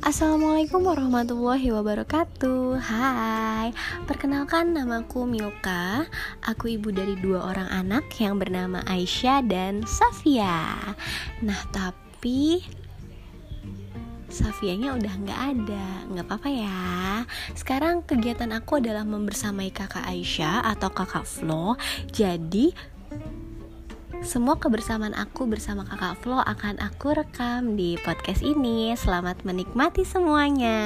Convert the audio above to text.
Assalamualaikum warahmatullahi wabarakatuh Hai, perkenalkan namaku Milka Aku ibu dari dua orang anak yang bernama Aisyah dan Safia Nah tapi Safianya udah nggak ada, nggak apa-apa ya. Sekarang kegiatan aku adalah membersamai kakak Aisyah atau kakak Flo. Jadi semua kebersamaan aku bersama kakak Flo akan aku rekam di podcast ini. Selamat menikmati semuanya.